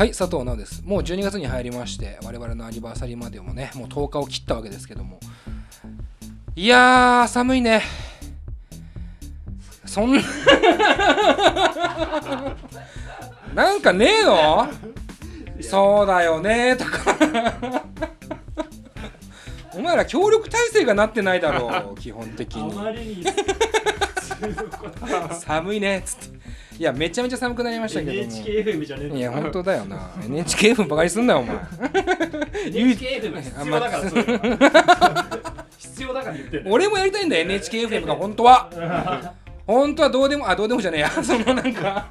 はい佐藤直です。もう12月に入りまして我々のアニバーサリーまでもねもう10日を切ったわけですけども。いやー寒いね。そんななんかねえの？そうだよねとか。お前ら協力体制がなってないだろう基本的に。寒いねっつっていやめちゃめちゃ寒くなりましたけども。NHKFM じゃねえいや本当だよな。NHK バカにすんなよお前。NHKFM 必要だからそれは必要だから言って俺もやりたいんだよ NHKFM が本当は。本当はどうでもあどうでもじゃねえや。そのなんか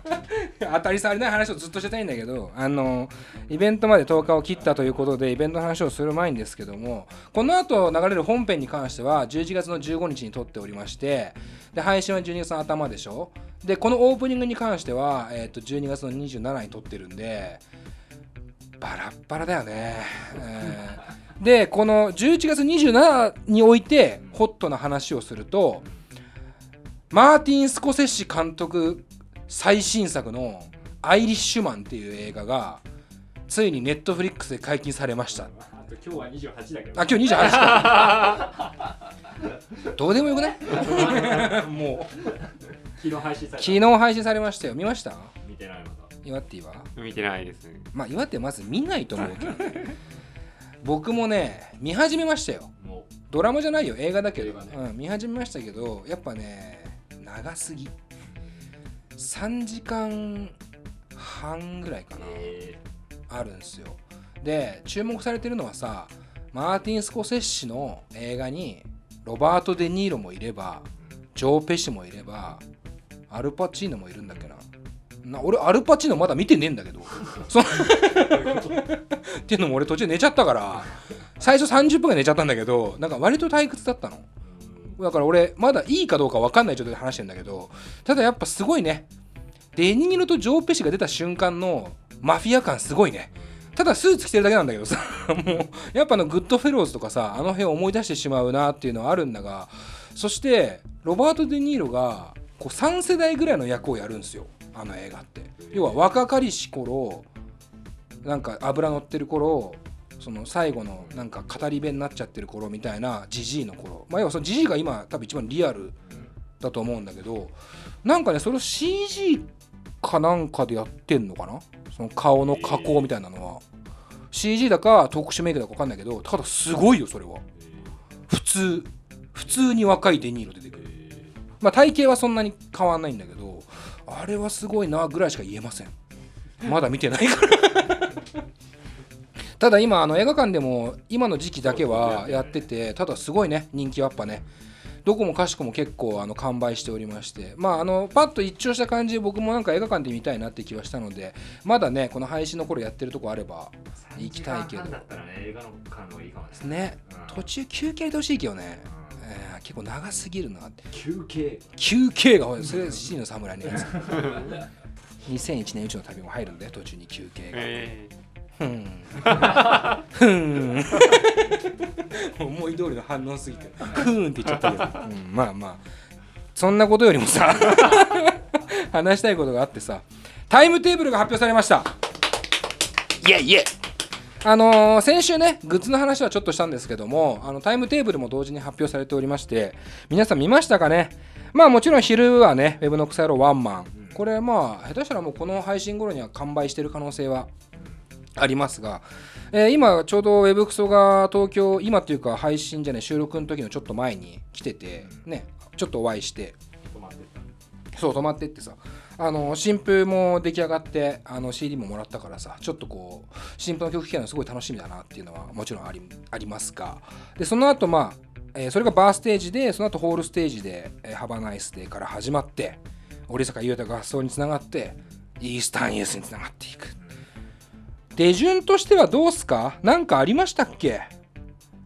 当たり障りない話をずっとしてたいんだけどあのイベントまで10日を切ったということでイベントの話をする前にですけどもこの後流れる本編に関しては11月の15日に撮っておりましてで配信は12月の頭でしょでこのオープニングに関しては、えー、と12月の27に撮ってるんでバラッバラだよね、えーでこの11月27においてホットな話をするとマーティン・スコセッシ監督最新作の「アイリッシュマン」っていう映画がついにネットフリックスで解禁されました。今日は28だけど。あ今日28か どうでもよくない？もう昨日配信された。昨日配信されましたよ。見ました？見てないまだ。岩っていいわ見てないです。ね。まあ岩ってまず見ないと思うけど 僕もね見始めましたよ。もドラマじゃないよ映画だけど、ね。うん、見始めましたけどやっぱね長すぎ。3時間半ぐらいかな、え。あるんですよ。で注目されてるのはさマーティン・スコセッシの映画にロバート・デ・ニーロもいればジョー・ペシもいればアルパチーノもいるんだっけな。な俺アルパチーノまだ見てねえんだけど。そっていうのも俺途中寝ちゃったから最初30分ぐらい寝ちゃったんだけどなんか割と退屈だったの。だから俺まだいいかどうか分かんない状態で話してんだけどただやっぱすごいね。デニーロとジョー・ペシが出た瞬間のマフィア感すごいね。ただスーツ着てるだけなんだけどさ もうやっぱあのグッドフェローズとかさあの辺を思い出してしまうなっていうのはあるんだがそしてロバート・デ・ニーロがこう3世代ぐらいの役をやるんですよ。あの映画って。要は若かりし頃なんか油乗ってる頃その最後のなんか語り部になっちゃってる頃みたいなジジイの頃。まあ要はそのジジイが今多分一番リアルだと思うんだけどなんかねそれを CG かなんかでやってんのかな？その顔の加工みたいなのは。CG だか特殊メイクだか分かんないけどただすごいよそれは。普通。普通に若いデニーロ出てくる。まあ体型はそんなに変わんないんだけどあれはすごいなぐらいしか言えません。まだ見てないから。ただ今あの映画館でも今の時期だけはやっててただすごいね人気はやっぱね。どこもかしこも結構あの完売しておりまして。まああのパッと一聴した感じで僕もなんか映画館で見たいなって気はしたのでまだねこの配信の頃やってるとこあれば行きたいけど。3時間半だったらね映画の感のいいかもですね。うん。途中休憩でほしいけどね、えー結構長すぎるなって。休憩。休憩が多い。それ七人の侍のやつ2001年宇宙の旅も入るんだよ途中に休憩が、えふん。ふん。思い通りの反応すぎて。ふーんって言っちゃったけど、うんまあまあ。そんなことよりもさ 話したいことがあってさタイムテーブルが発表されました。イエイイエイあのー先週ねグッズの話はちょっとしたんですけどもあのタイムテーブルも同時に発表されておりまして皆さん見ましたかね？まあもちろん昼はねウェブの草野郎ワンマン。これまあ下手したらもうこの配信頃には完売してる可能性はありますが、えー今ちょうどウェブクソが東京今っていうか配信じゃない収録の時のちょっと前に来ててねちょっとお会いして。そう泊まってってさあの新譜も出来上がってあの CD ももらったからさちょっとこう新譜の曲聴けるのすごい楽しみだなっていうのはもちろんありありますが。でその後まあ、えーそれがバーステージでその後ホールステージで「えー、ハバナイスデー」から始まって折坂優太合奏につながってイースタンユースにつながっていく。手順としてはどうすか？なんかありましたっけ？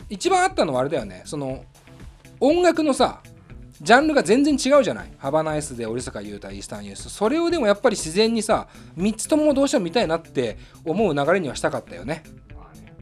一番あったのはあれだよね。その音楽のさジャンルが全然違うじゃない。ハバナイスで折坂優太イースタンユース。それをでもやっぱり自然にさ3つともどうしても見たいなって思う流れにはしたかったよね。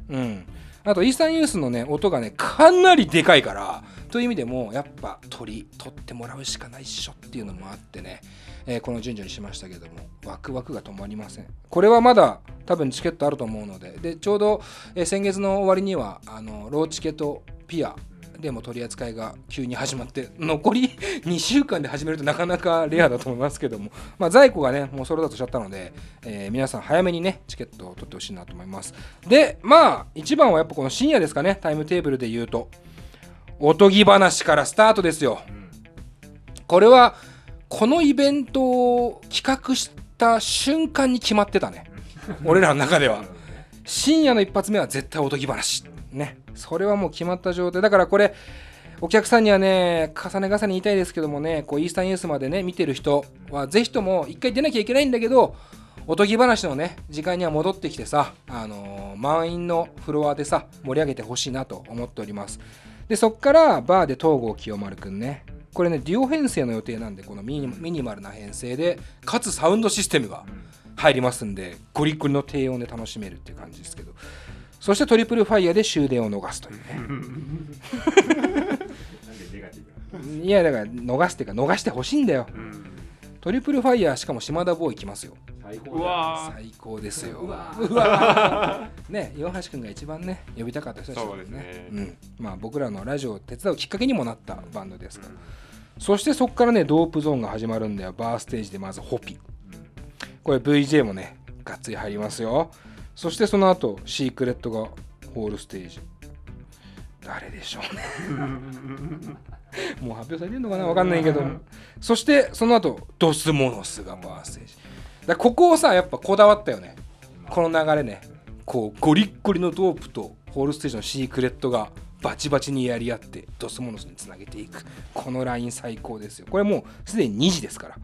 うん。あとイースタンユースのね音がねかなりでかいからという意味でもやっぱ鳥取ってもらうしかないっしょっていうのもあってね、えーこの順序にしましたけどもワクワクが止まりません。これはまだ多分チケットあると思うので。でちょうど、えー先月の終わりにはあのローチケットピアでも取り扱いが急に始まって残り 2週間で始めるとなかなかレアだと思いますけども、まあ、在庫がねもうそれだとしちゃったので、えー皆さん早めにねチケットを取ってほしいなと思います。でまあ一番はやっぱこの深夜ですかねタイムテーブルで言うとおとぎ話からスタートですよ。これはこのイベントを企画した瞬間に決まってたね。俺らの中では。深夜の一発目は絶対おとぎ話。ねそれはもう決まった状態。だからこれお客さんにはね重ね重ね言いたいですけどもねこうイースタンユースまでね見てる人はぜひとも一回出なきゃいけないんだけどおとぎ話のね時間には戻ってきてさ、あのー満員のフロアでさ盛り上げてほしいなと思っております。でそっからバーで東郷清丸くんねこれねデュオ編成の予定なんでこのミニマルな編成でかつサウンドシステムが入りますんでゴリゴリの低音で楽しめるっていう感じですけど。そしてトリプルファイヤーで終電を逃すというね。いやだから逃すっていうか逃してほしいんだよ。うん。トリプルファイヤーしかも島田ボーイ来ますよ。う最高最高ですよ。うわね岩橋君が一番ね呼びたかった人たちですね。うん、まあ僕らのラジオを手伝うきっかけにもなったバンドですから、そしてそこからねドープゾーンが始まるんだよ。バーステージでまずホピ。これ VJ もねがっつり入りますよそしてその後シークレットがホールステージ。誰でしょうね。もう発表されてるのかな？わかんないけど。そしてその後ドスモノスがバーステージ。だここをさやっぱこだわったよね。この流れね。こうゴリッゴリのドープとホールステージのシークレットがバチバチにやり合ってドスモノスにつなげていく。このライン最高ですよ。これもうすでに2時ですから。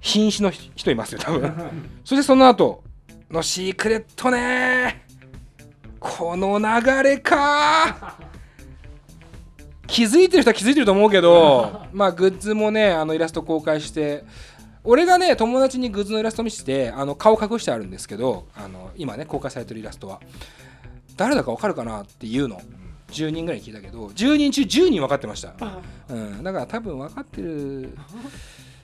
瀕死の人いますよ多分。そしてその後のシークレットね。この流れか。気づいてる人は気づいてると思うけど まあグッズもねあのイラスト公開して俺がね友達にグッズのイラスト見せてあの顔隠してあるんですけどあの今ね公開されてるイラストは。誰だか分かるかなっていうの。10人ぐらいに聞いたけど10人中10人分かってました、うん、だから多分分かってる。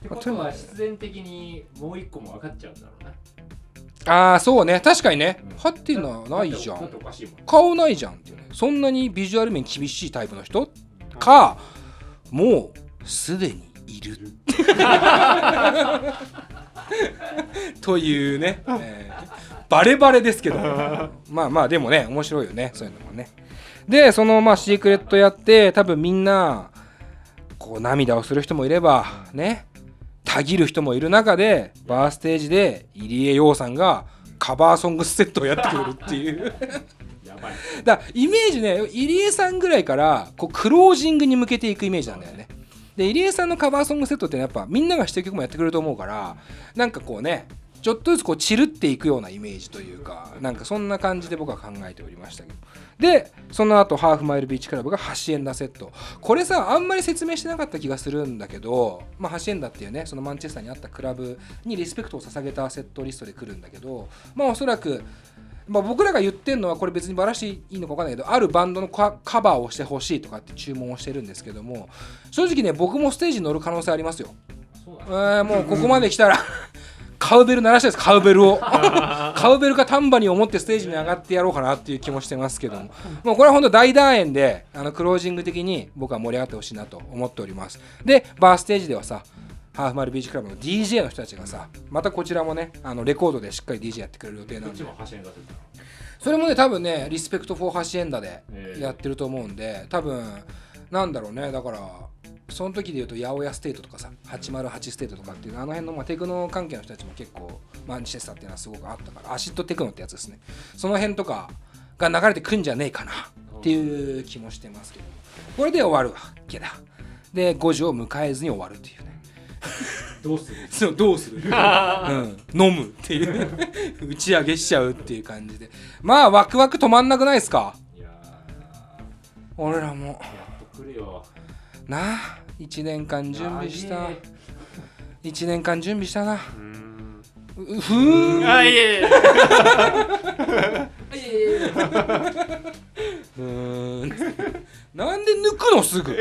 ってことは必然的にもう一個も分かっちゃうんだろうなああそうね。確かにね。うん。ハッティのはないじゃん。顔ないじゃんっていうね。そんなにビジュアル面厳しいタイプの人？かもうすでにいる。というね、えーバレバレですけど。まあまあでもね面白いよね。そういうのもね。でそのまあシークレットやって多分みんなこう涙をする人もいればねたぎる人もいる中でバーステージで入江洋さんがカバーソングセットをやってくれるっていう。やばい。だからイメージね入江さんぐらいからこうクロージングに向けていくイメージなんだよね。で入江さんのカバーソングセットってやっぱみんなが知ってる曲もやってくれると思うからなんかこうねちょっとずつこう散るっていくようなイメージというかなんかそんな感じで僕は考えておりましたけど。でその後ハーフマイルビーチクラブがハシエンダセット。これさあんまり説明してなかった気がするんだけど、まあ、ハシエンダっていうねそのマンチェスターにあったクラブにリスペクトを捧げたセットリストで来るんだけどまあおそらくまあ、僕らが言ってるのはこれ別にバラしていいのか分かんないけどあるバンドのカカバーをしてほしいとかって注文をしてるんですけども正直ね僕もステージに乗る可能性ありますよ。えもうここまで来たらカウベル鳴らしたいですカウベルを。カウベルかタンバリンを持ってステージに上がってやろうかなっていう気もしてますけども。もうこれは本当大団円であのクロージング的に僕は盛り上がってほしいなと思っております。でバーステージではさハーフマイルビーチクラブの DJ の人たちがさまたこちらもねあのレコードでしっかり DJ やってくれる予定なんで。それもね多分ね respect for ハシエンダでええ。やってると思うんで多分なんだろうねだからその時で言うと八百屋ステートとかさ808ステートとかっていうあの辺の、まあ、テクノ関係の人たちも結構マンチェスターっていうのはすごくあったからアシッドテクノってやつですね。その辺とかが流れてくんじゃねえかなっていう気もしてますけどこれで終わるわけだ。で5時を迎えずに終わるっていうね。どうする？そうどうする、うん、飲むっていう。打ち上げしちゃうっていう感じで。まあワクワク止まんなくないですか？いや俺らも。ーやっと来るよなあ1年間準備した。長え1年間準備したな。うふー。んあいえいえ。うーん。なんで抜くのすぐ？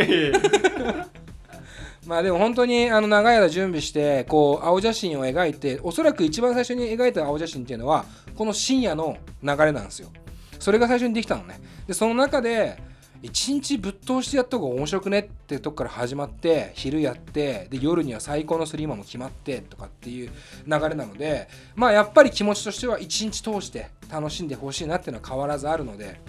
まあでも本当にあの長い間準備してこう青写真を描いておそらく一番最初に描いた青写真っていうのはこの深夜の流れなんですよ。それが最初にできたのね。でその中で1日ぶっ通してやった方が面白くねってとこから始まって昼やってで夜には最高のスリーマンも決まってとかっていう流れなのでまあやっぱり気持ちとしては1日通して楽しんでほしいなっていうのは変わらずあるので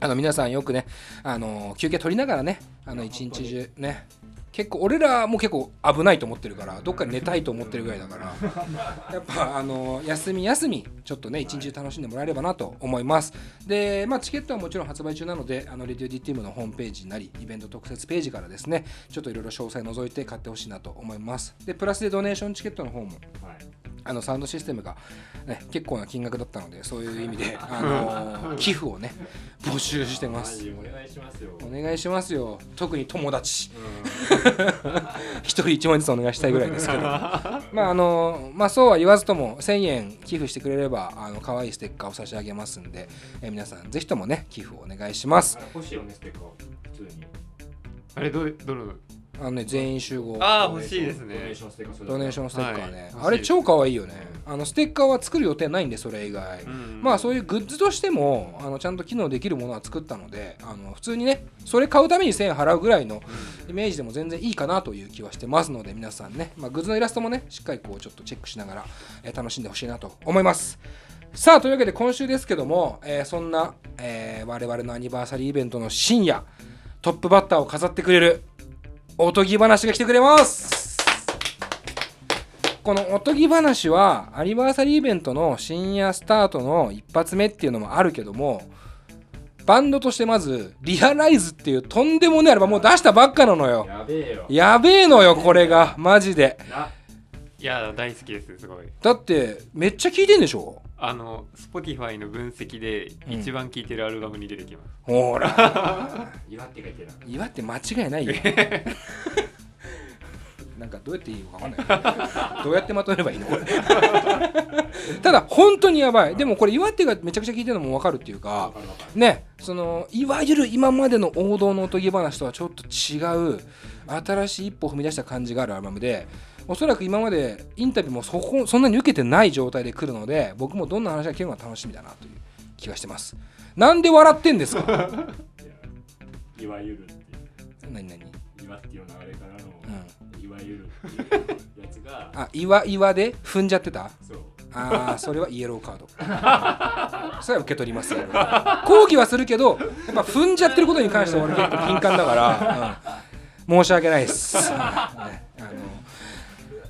あの皆さんよくねあの休憩取りながらねあの一日中ね結構俺らも結構危ないと思ってるからどっかに寝たいと思ってるぐらいだからやっぱあの休み休みちょっとね一日楽しんでもらえればなと思います。でまあチケットはもちろん発売中なのであのレディオ DTM のホームページなりイベント特設ページからですねちょっといろいろ詳細覗いて買ってほしいなと思います。でプラスでドネーションチケットの方も。あのサウンドシステムが、ね、結構な金額だったのでそういう意味で、あの寄付をね募集してます。はいお願いしますよ。お願いしますよ。特に友達。う 一人1万円ずつお願いしたいぐらいですけど。まああのまあそうは言わずとも1000円寄付してくれればあの可愛いステッカーを差し上げますんで、えー皆さんぜひともね寄付をお願いします。欲しいよねステッカー普通に。あれどれどれあのね全員集合。あー欲しいですドネーねションステッカードネーションステッカーね、はい。あれ超可愛いよね。あのステッカーは作る予定ないんでそれ以外、まあそういうグッズとしてもあのちゃんと機能できるものは作ったのであの普通にねそれ買うために1000円払うぐらいのイメージでも全然いいかなという気はしてますので皆さんね、まあ、グッズのイラストもねしっかりこうちょっとチェックしながら、えー楽しんでほしいなと思います。さあというわけで今週ですけども、えーそんな、えー我々のアニバーサリーイベントの深夜トップバッターを飾ってくれるおとぎ話が来てくれます。このおとぎ話はアニバーサリーイベントの深夜スタートの一発目っていうのもあるけどもバンドとしてまずリアライズっていうとんでもないアルバムを出したばっかなのよ。やべえよ。やべえのよこれが。マジで。ないや大好きですすごい。だってめっちゃ聴いてんでしょ？あの Spotify の分析でうん。一番聴いてるアルバムに出てきます、ほら。岩って書いてな岩って間違いないよ。なんかどうやっていいのか分かんない。どうやってまとめればいいの？こ れただ本当にやばい。でもこれ岩手がめちゃくちゃ聞いてるのも分かるっていうかねそのいわゆる今までの王道のおとぎ話とはちょっと違う新しい一歩を踏み出した感じがあるアルバムでおそらく今までインタビューもそこそんなに受けてない状態で来るので僕もどんな話が聞けるのが楽しみだなという気がしてます。なんで笑ってんですか？いわゆるっていう。何何？岩っていう流れからの、ういわゆるっていうやつが あ岩岩で踏んじゃってた？そう。ああそれはイエローカード。それは受け取りますよ。抗議はするけどやっぱ踏んじゃってることに関しては俺結構敏感だから、うん。申し訳ないです、ね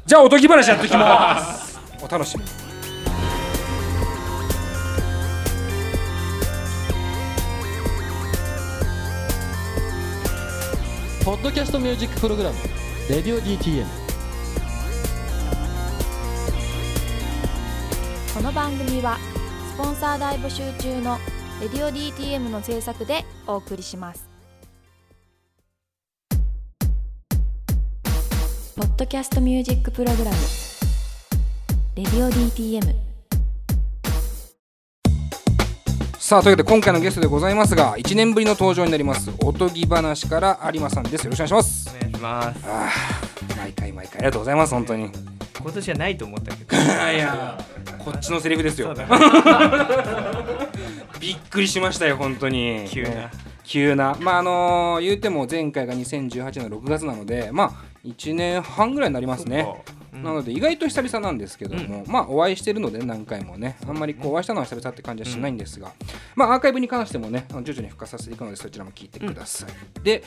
じゃあおとぎ話やってきます。お楽しみに。ポッドキャストミュージックプログラム「レディオ DTM」この番組はスポンサー大募集中の「レディオ DTM」の制作でお送りしますドキャストミュージックプログラム「レディオ DTM」さあというわけで今回のゲストでございますが1年ぶりの登場になりますおとぎ話から有馬さんです。よろしくお願いします。お願いします。あー毎回毎回ありがとうございます本当に。今年はないと思ったけど。いやいやこっちのセリフですよ。びっくりしましたよ本当に。急な。ね急な。まああのー言うても前回が2018年の6月なのでまあ1年半ぐらいになりますね。うん。なので意外と久々なんですけども、まあお会いしてるので何回もねあんまりこうお会いしたのは久々って感じはしないんですが、まあアーカイブに関してもね徐々に復活させていくのでそちらも聞いてください、で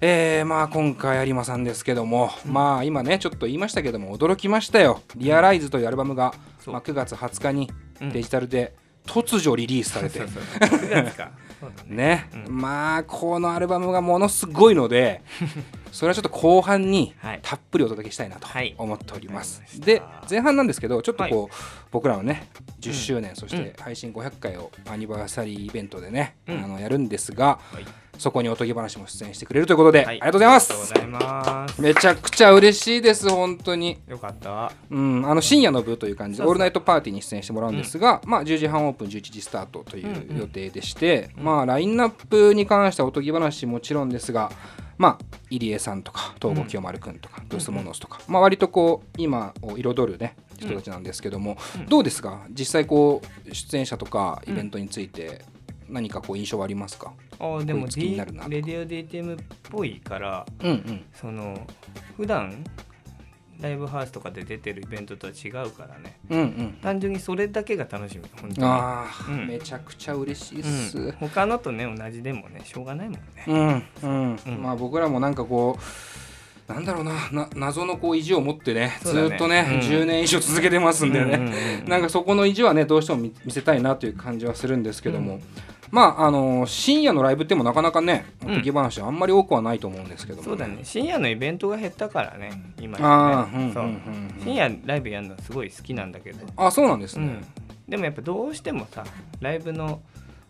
えー、まあ今回有馬さんですけども、まあ今ねちょっと言いましたけども驚きましたよ「リアライズというアルバムが、まあ、9月20日にうん。デジタルで突如リリースされて、そうそう9月かね、うん。まあこのアルバムがものすごいので それはちょっと後半にはい。たっぷりお届けしたいなとはい。思っております、わかりました。で前半なんですけどちょっとこう、は僕らのね10周年、そしうん。て配信500回をアニバーサリーイベントでね、うん。あのやるんですが、はいそこにおとぎ話も出演してくれるということで、はい。ありがとうございます。ありがとうございます。めちゃくちゃ嬉しいです本当に。よかった。うん、あの深夜の部という感じでオールナイトパーティーに出演してもらうんですが、まあ、10時半オープン11時スタートという予定でして、まあ、ラインナップに関してはおとぎ話もちろんですが、まあ、入江さんとか東郷清丸くんとか、ブースモノスとか、まあ、割とこう今を彩る、ね、人たちなんですけども、どうですか？実際こう出演者とかイベントについて何かこう印象はありますか、あでも D なるなとか。レディオ DTM っぽいからうんうん。その普段ライブハウスとかで出てるイベントとは違うからね。うんうん。単純にそれだけが楽しみ本当に。ああ、うん。めちゃくちゃ嬉しいっす、うん、他のとね同じでもねしょうがないもんね。うんうん。うん。まあ僕らもなんかこうなんだろうなな謎のこう意地を持ってねね。ずっとね、うん。10年以上続けてますんでね、うんうんうんなんかそこの意地はねどうしても見見せたいなという感じはするんですけども、まああの深夜のライブってもなかなかねおうん。とぎ話あんまり多くはないと思うんですけども、そうだね。深夜のイベントが減ったからね今ね。深夜ライブやるのすごい好きなんだけど、あそうなんですね、うん、でもやっぱどうしてもさライブの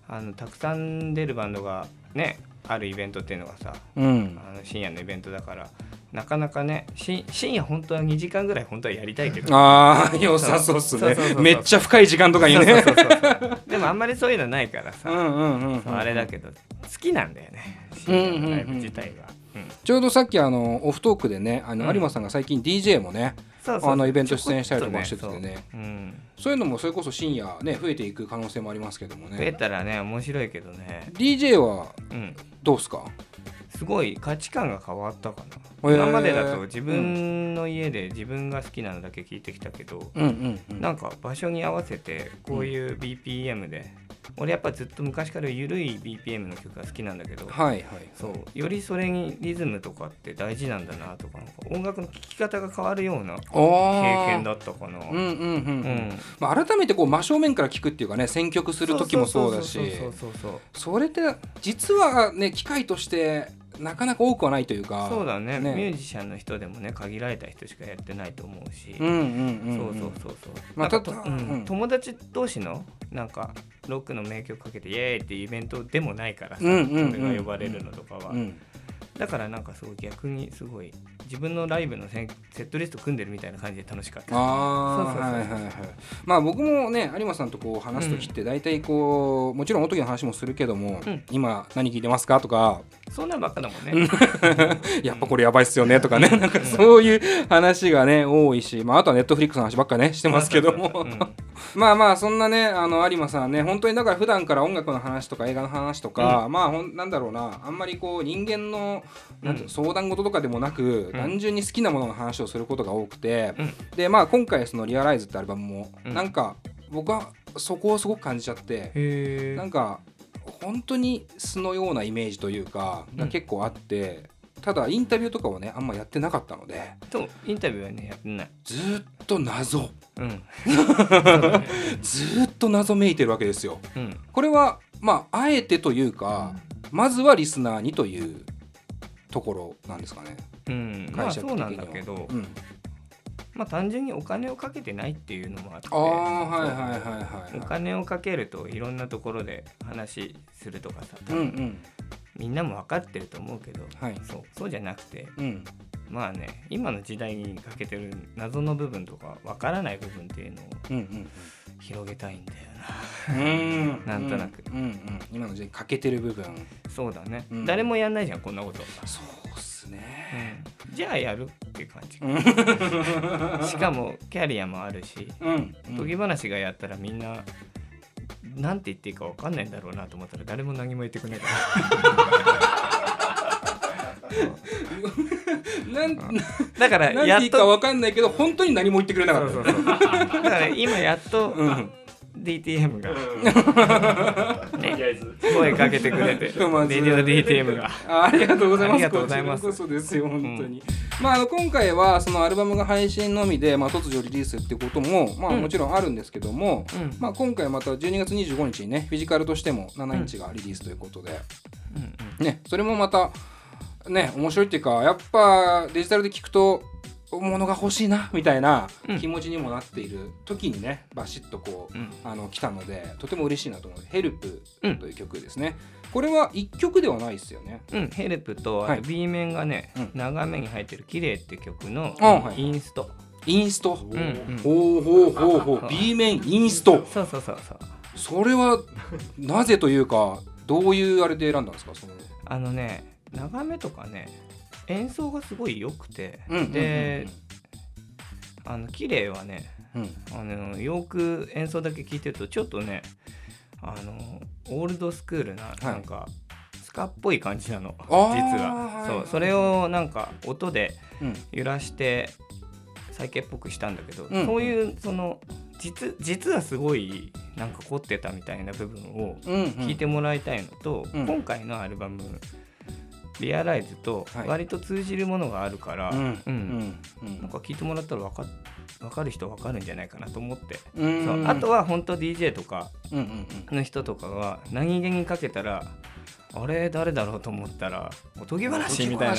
あのたくさん出るバンドがねあるイベントっていうのがさうん。あの深夜のイベントだからなかなかねし深夜本当は2時間ぐらい本当はやりたいけど。ああ良さそうっすね。めっちゃ深い時間とかにね。でもあんまりそういうのないからさ、うんうんうんうんそうあれだけど好きなんだよね。深夜のライブ自体が、うん。ちょうどさっきあのオフトークでねあの、うん。有馬さんが最近 DJ もねあのイベント出演したりとかしててね。そう。うん。そういうのもそれこそ深夜ね増えていく可能性もありますけども増えねたらね面白いけどね。DJ はうん。どうですか？すごい価値観が変わったかへー。な今までだと自分の家で自分が好きなのだけ聞いてきたけど、うんうんうん。なんか場所に合わせてこういう BPM で、俺やっぱずっと昔から緩い BPM の曲が好きなんだけど、はいはいそうよりそれにリズムとかって大事なんだなとか音楽の聴き方が変わるような経経験だったかな。改めてこう真正面から聞くっていうかね選曲する時もそうだし。そうそうそうそうそれって実はね機会としてなかなか多くはないというかそうだね。ね。ミュージシャンの人でもね限られた人しかやってないと思うし、そうそうそうそう。まあとうん。友達同士のなんかロックの名曲かけてイエーイっていうイベントでもないからさ、それが呼ばれるのとかは、うんだからなんかすごい逆にすごい自分のライブのセットリスト組んでるみたいな感じで楽しかった。ああまあ僕もね有馬さんとこう話す時って大体こうもちろん音の話もするけども、うん。今何聞いてますかとか。そんなんばっかだもんね。やっぱこれやばいっすよねとかね。なんかそういう話がね多いし、まあ、あとはネットフリックスの話ばっかねしてますけども。うん。まあまあそんなねあの有馬さんね本当にだから普段から音楽の話とか映画の話とか、まあほんなんだろうな。あんまりこう人間のなんていうの相談事とかでもなく、単純に好きなものの話をすることが多くて、うんでまあ今回その「リアライズってアルバムも、うんなんか僕はそこをすごく感じちゃって。へなんか本当に素のようなイメージというかが結構あって、ただインタビューとかはねあんまやってなかったのでとインタビューはねやってない。ずーっと謎うん。ずーっと謎めいてるわけですよ。うん。これはまああえてというか、まずはリスナーにというところなんですかね。うん。まあそうなんだけど、うん、まあ単純にお金をかけてないっていうのもあって。ああはいはいはいはいはい。お金をかけるといろんなところで話するとかさ、うんうんみんなも分かってると思うけど、はいそうそうじゃなくてうんまあね今の時代にかけてる謎の部分とか分からない部分っていうのを広げたいんだようん。なんとなく。うんうん今の時代に欠けてる部分。なそうだね、うん。誰もやんないじゃんこんなこと、そうっすね。うん。じゃあやるっていう感じ。しかもキャリアもあるしうん研ぎ話がやったらみんななんて言っていいか分かんないんだろうなと思ったら誰も何も言ってくれない。からなん。だからやってといいかわかんないけど本当に何も言ってくれなかった。だから今やっとうん DTM が。とりあえず。声かけてくれて。DTM が。あありがとうございます。ありがとうございます。こちらこそですよ、本当に。まあ、あの今回はそのアルバムが配信のみで、まあ、突如リリースってことも、まあ、うん。もちろんあるんですけども、うん。まあ、今回また12月25日にね、フィジカルとしても7インチがリリースということで、うん。ね、それもまた、ね、面白いっていうか、やっぱデジタルで聞くと、ものが欲しいなみたいなうん。気持ちにもなっている時にねバシッとこううん。あの来たのでとても嬉しいなと思う「ヘルプうん。という曲ですね、これは1曲ではないですよね。うん、ヘルプと、はい。あと B 面がね、うん。長めに入ってる「綺麗って曲のあはいインスト、インスト？うんうん。ほうほうほうほう。B 面インスト。そうそうそうそう。それはなぜというかどういうあれで選んだんですか？その。あのね長めとかね演奏がすごい良くて、であの綺麗はねうん。あのよく演奏だけ聴いてるとちょっとねあのオールドスクールななんか、スカっぽい感じなの。実は、はいそうそれをなんか音でうん。揺らして再建っぽくしたんだけど、うん。そういうその実実はすごいなんか凝ってたみたいな部分を聞いてもらいたいのと、うん。今回のアルバム「リアライズとはい。割と通じるものがあるから、うん。うん。うん。なんか聞いてもらったら分か分かる人分かるんじゃないかなと思って、うん。そう。あとは本当 DJ とかの人とかが何気にかけたらあれ誰だろうと思ったらおとぎ話みたいな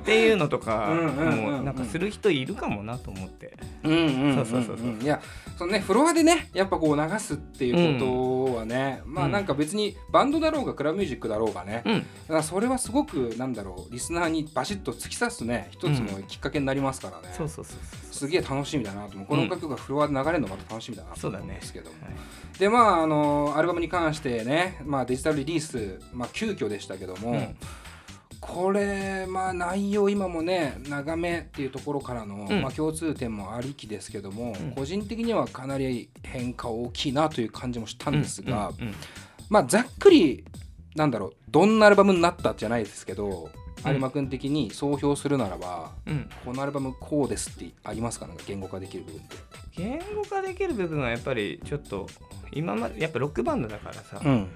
っていうのとかうんうんうんうん。もうなんかする人いるかもなと思って。うんうんそうそうそうそう。んいやそのねフロアでねやっぱこう流すっていうことはね、まあなんか別にバンドだろうがクラブミュージックだろうがね、うん。だからそれはすごくなんだろうリスナーにバシッと突き刺すね一つのきっかけになりますからね、そうそうそうそうすげえ楽しみだなと思う。この曲がフロアで流れるのまた楽しみだなとそうだね思うんですけども、はいでまああのアルバムに関してね、まあ、デジタルリリース、まあ、急遽でしたけども、うんこれまあ内容今もね長めっていうところからの、うん。まあ、共通点もありきですけども、うん。個人的にはかなり変化大きいなという感じもしたんですが、うんうんまあざっくりなんだろうどんなアルバムになったじゃないですけど、うん。有馬君的に総評するならばうん。このアルバムこうですってありますか？なんか言語化できる部分って。言語化できる部分はやっぱりちょっと今までやっぱロックバンドだからさ、うん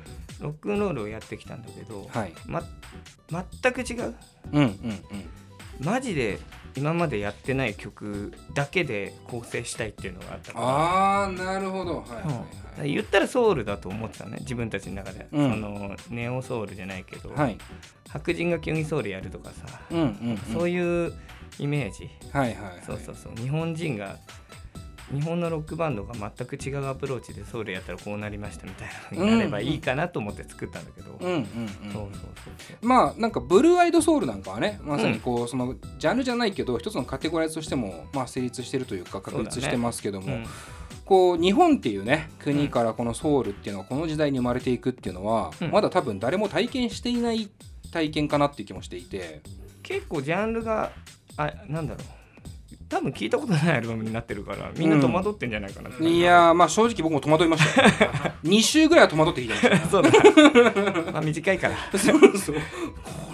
ロックンロールをやってきたんだけど、はい。ま、全く違う？うんうんうん。マジで今までやってない曲だけで構成したいっていうのがあったから。ああなるほど。はいはいうん。はい言ったらソウルだと思ってたね自分たちの中で、うん。そのネオソウルじゃないけど、はい。白人が急にソウルやるとかさ、うんうんうん。そういうイメージ、はいはいはい。そうそうそう。日本人が日本のロックバンドが全く違うアプローチでソウルやったらこうなりましたみたいな風になればいいかなと思って作ったんだけど、まあなんかブルーアイドソウルなんかはねまさにこうそのジャンルじゃないけど一つのカテゴライズとしてもまあ成立してるというか確立してますけども、うん。こう日本っていうね国からこのソウルっていうのはこの時代に生まれていくっていうのは、うん。まだ多分誰も体験していない体験かなっていう気もしていて。結構ジャンルがあなんだろう多分聞いたことないアルバムになってるからみんな戸惑ってんじゃないかなって、いやーまあ正直僕も戸惑いましたよ2週ぐらいは戸惑って聞いてましたそうだまあ短いから。そうそう。こ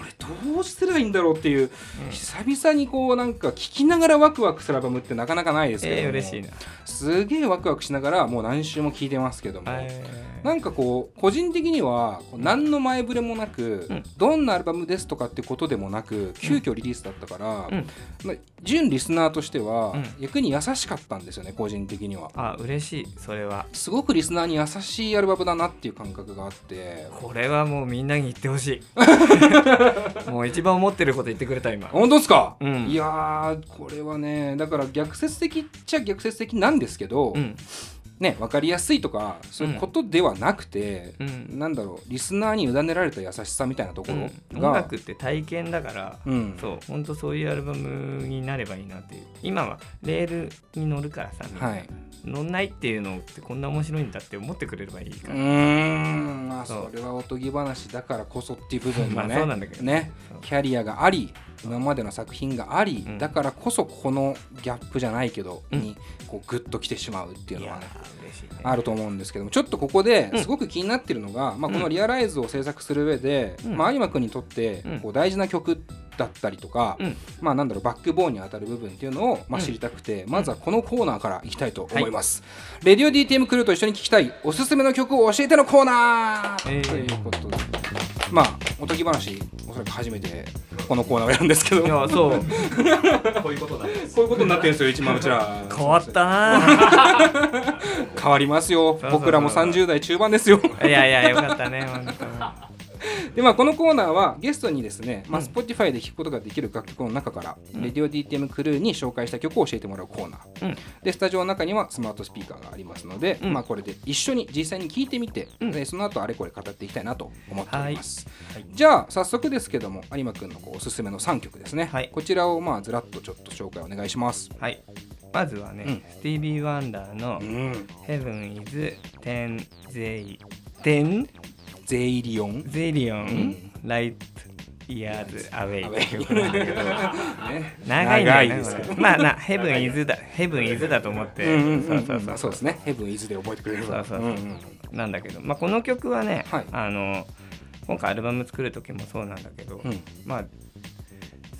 れどうしたらいいんだろうっていう、久々にこうなんか聞きながらワクワクするアルバムってなかなかないですけども、えー、嬉しいな。すげえワクワクしながらもう何週も聞いてますけども、えーなんかこう個人的には何の前触れもなく、うん。どんなアルバムですとかってことでもなく急遽リリースだったから、うん。まあ、純リスナーとしては、うん。逆に優しかったんですよね個人的には。あ嬉しいそれは。すごくリスナーに優しいアルバムだなっていう感覚があって。これはもうみんなに言ってほしい もう一番思ってること言ってくれた今。本当ですか、うん。いやーこれはねだから逆説的っちゃ逆説的なんですけど、うんね分かりやすいとかそういうことではなくて、うん。なんだろうリスナーに委ねられた優しさみたいなとこうん。ろが、音楽って体験だから、うん。そう本当そういうアルバムになればいいなっていう。今はレールに乗るからさはい。乗んないっていうのってこんな面白いんだって思ってくれればいいから、うーん。まあそれはおとぎ話だからこそっていう部分も まあね,、そうなんだけどね。キャリアがあり今までの作品があり、うん。だからこそこのギャップじゃないけど、うん。にこうグッときてしまうっていうのはねあると思うんですけどもちょっとここでうん。すごく気になってるのが、まあ、このうん「リアライズ」を制作する上で、うん。まあ、有馬君にとってうん。こう大事な曲だったりとか、うん。まあなんだろうバックボーンに当たる部分っていうのを、まあ、うん。知りたくて、まずはこのコーナーからいきたいと思います、レディオ DTM クルーと一緒に聴きたいおすすめの曲を教えてのコーナー、えーということで。まあおとぎ話おそらく初めてこのコーナーをやるんですけど。いやそう。こういうことなんですこういうことになってるんですよ一番うちら。変わったな。変わりますよ。僕らも30代中盤ですよ。いやいやよかったね本当でまあこのコーナーはゲストにですね、まあ、うん。Spotify で聴くことができる楽曲の中から、うん。レディオ DTM クルーに紹介した曲を教えてもらうコーナー、うん。でスタジオの中にはスマートスピーカーがありますので、うん。まあこれで一緒に実際に聴いてみて、うん。でその後あれこれ語っていきたいなと思っております、はい。じゃあ早速ですけども有馬くんのこうおすすめの3曲ですね、はい。こちらをまあずらっとちょっと紹介お願いします。はい。まずはね、うん。スティービー・ワンダーのうん「Heaven is Ten Zay Ten ゼイリオン。Zillion、ん。Light Years Away」って曲なんだけどね。長いんだよねですけどまあな「Heaven is」だ「Heaven is」だと思って、うんうんうんそうそうそう。そうですね。ヘブンイズで覚えてくれるそうそうそううんうん。なんだけど、まあ、この曲はね、はい。あの今回アルバム作る時もそうなんだけど、うん。まあ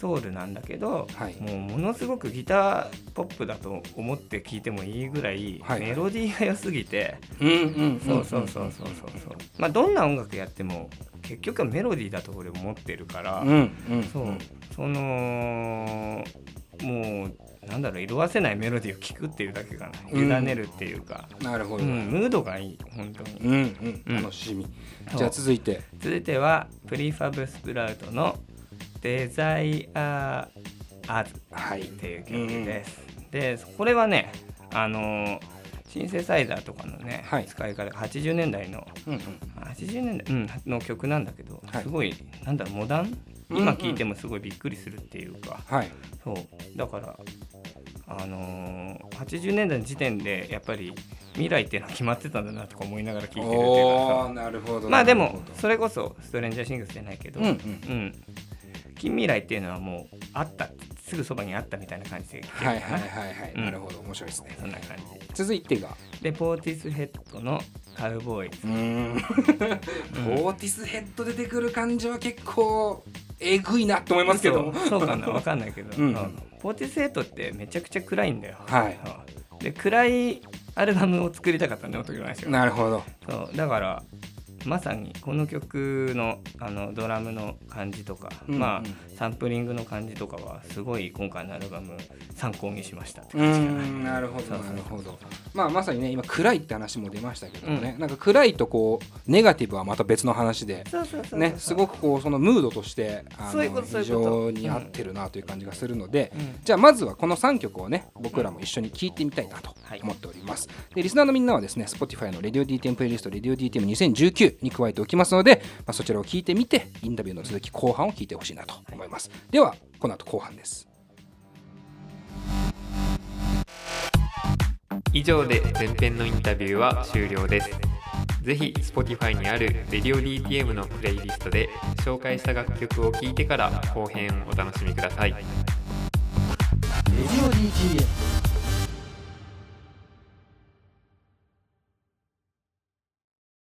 ソウルなんだけど、はい。もうものすごくギターポップだと思って聴いてもいいぐらい、はい。メロディーが良すぎて、そうそうそうそうそうそう。まあどんな音楽やっても結局はメロディーだと俺思ってるから、うんうんそう。そのもうなんだろう色あせないメロディーを聴くっていうだけかな。うん。委ねるっていうか、なるほど、うん。ムードがいい本当に。うん楽しみ、じゃあ続いて。続いてはプリファブスプラウトの「デザイアアズ」はい。っていう曲です。でこれはねあのーシンセサイザーとかのね、はい。使い方80年代のうんうん。80年代、うん、の曲なんだけど、はい。すごいなんだろうモダン？うん今聴いてもすごいびっくりするっていうか、はい。そう。だからあのー80年代の時点でやっぱり未来っていうのは決まってたんだなとか思いながら聴いてるっていうおかーなるほどまあでもそれこそストレンジャーシングスじゃないけど、うんうん。うん近未来っていうのはもうあったすぐそばにあったみたいな感じではいはいはいはい、うん。なるほど。面白いですね。そんな感じ。続いてが。でポーティスヘッドのカウボーイズうーん。ポーティスヘッド出てくる感じは結構えぐいなと思いますけど。もそうかなわかんないけど、うん。ポーティスヘッドってめちゃくちゃ暗いんだよ、はい。で暗いアルバムを作りたかったんだよなるほど。そう。だからまさにこの曲のあのドラムの感じとか、うんまあうんサンプリングの感じとかはすごい今回のアルバム参考にしましたなるほどなるほど。まあまさにね今暗いって話も出ましたけどもね、なんか暗いとこうネガティブはまた別の話ですごくこうそのムードとしてあそういうことそう非常に合ってるなという感じがするので、うん。じゃあまずはこの3曲をね僕らも一緒に聴いてみたいなとはい。思っております、でリスナーのみんなはですね Spotify の RadioDTM プレイリスト RadioDTM2019 に加えておきますので、まあ、そちらを聞いてみてインタビューの続き後半を聞いてほしいなと思います、ではこの後後半です。以上で前編のインタビューは終了です。ぜひ Spotify にある RadioDTM のプレイリストで紹介した楽曲を聴いてから後編をお楽しみください。レディオ DTM